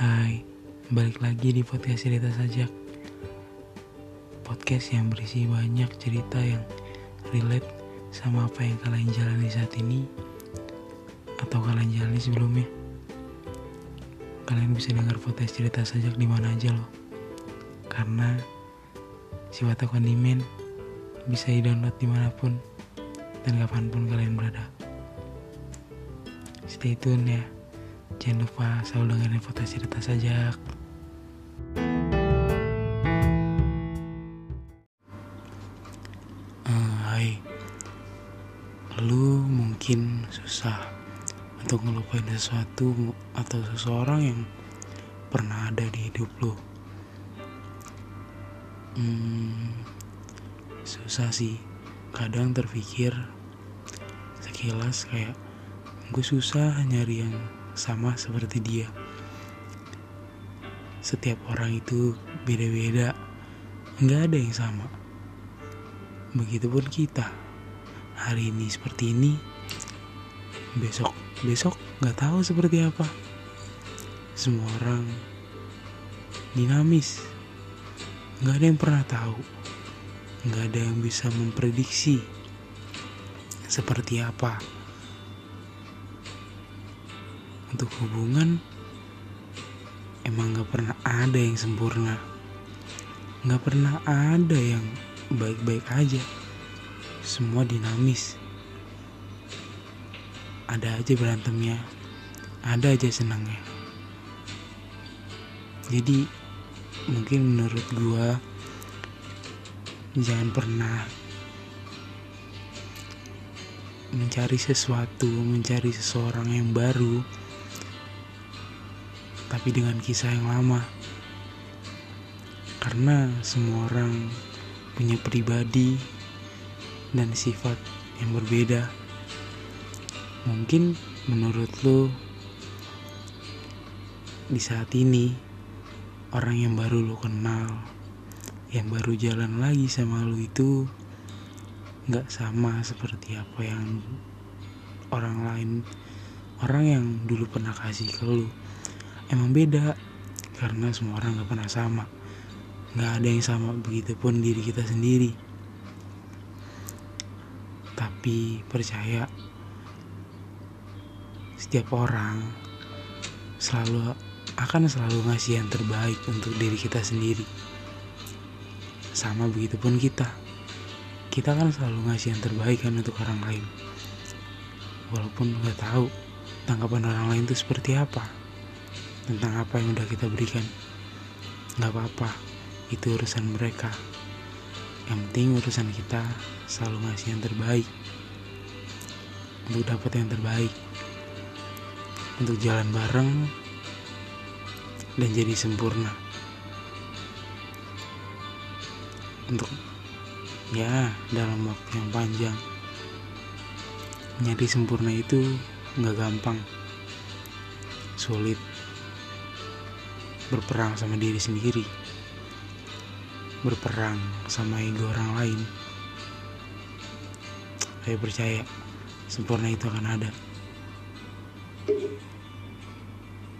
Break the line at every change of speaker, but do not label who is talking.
Hai, balik lagi di podcast cerita sajak. Podcast yang berisi banyak cerita yang relate sama apa yang kalian jalani saat ini Atau kalian jalani sebelumnya. Kalian bisa dengar podcast cerita sajak di mana aja loh. Karena si Watak bisa di-download di mana pun dan kapan pun kalian berada. Stay tune ya Jangan lupa selalu dengerin foto cerita sajak. Uh, hai, lu mungkin susah untuk ngelupain sesuatu atau seseorang yang pernah ada di hidup lu. Hmm, susah sih. Kadang terpikir sekilas kayak gue susah nyari yang sama seperti dia. Setiap orang itu beda-beda, nggak ada yang sama. Begitupun kita. Hari ini seperti ini, besok besok nggak tahu seperti apa. Semua orang dinamis, nggak ada yang pernah tahu, nggak ada yang bisa memprediksi seperti apa untuk hubungan emang gak pernah ada yang sempurna. Gak pernah ada yang baik-baik aja. Semua dinamis. Ada aja berantemnya. Ada aja senangnya. Jadi mungkin menurut gua jangan pernah mencari sesuatu, mencari seseorang yang baru tapi dengan kisah yang lama. Karena semua orang punya pribadi dan sifat yang berbeda. Mungkin menurut lo di saat ini orang yang baru lo kenal, yang baru jalan lagi sama lo itu nggak sama seperti apa yang orang lain orang yang dulu pernah kasih ke lo emang beda karena semua orang gak pernah sama. Gak ada yang sama begitupun diri kita sendiri. Tapi percaya setiap orang selalu akan selalu ngasih yang terbaik untuk diri kita sendiri. Sama begitupun kita. Kita kan selalu ngasih yang terbaik kan untuk orang lain. Walaupun nggak tahu tanggapan orang lain itu seperti apa tentang apa yang udah kita berikan. Gak apa-apa, itu urusan mereka. Yang penting urusan kita selalu ngasih yang terbaik. Untuk dapat yang terbaik. Untuk jalan bareng dan jadi sempurna. Untuk ya dalam waktu yang panjang. Nyari sempurna itu nggak gampang. Sulit berperang sama diri sendiri, berperang sama ego orang lain. Saya percaya sempurna itu akan ada.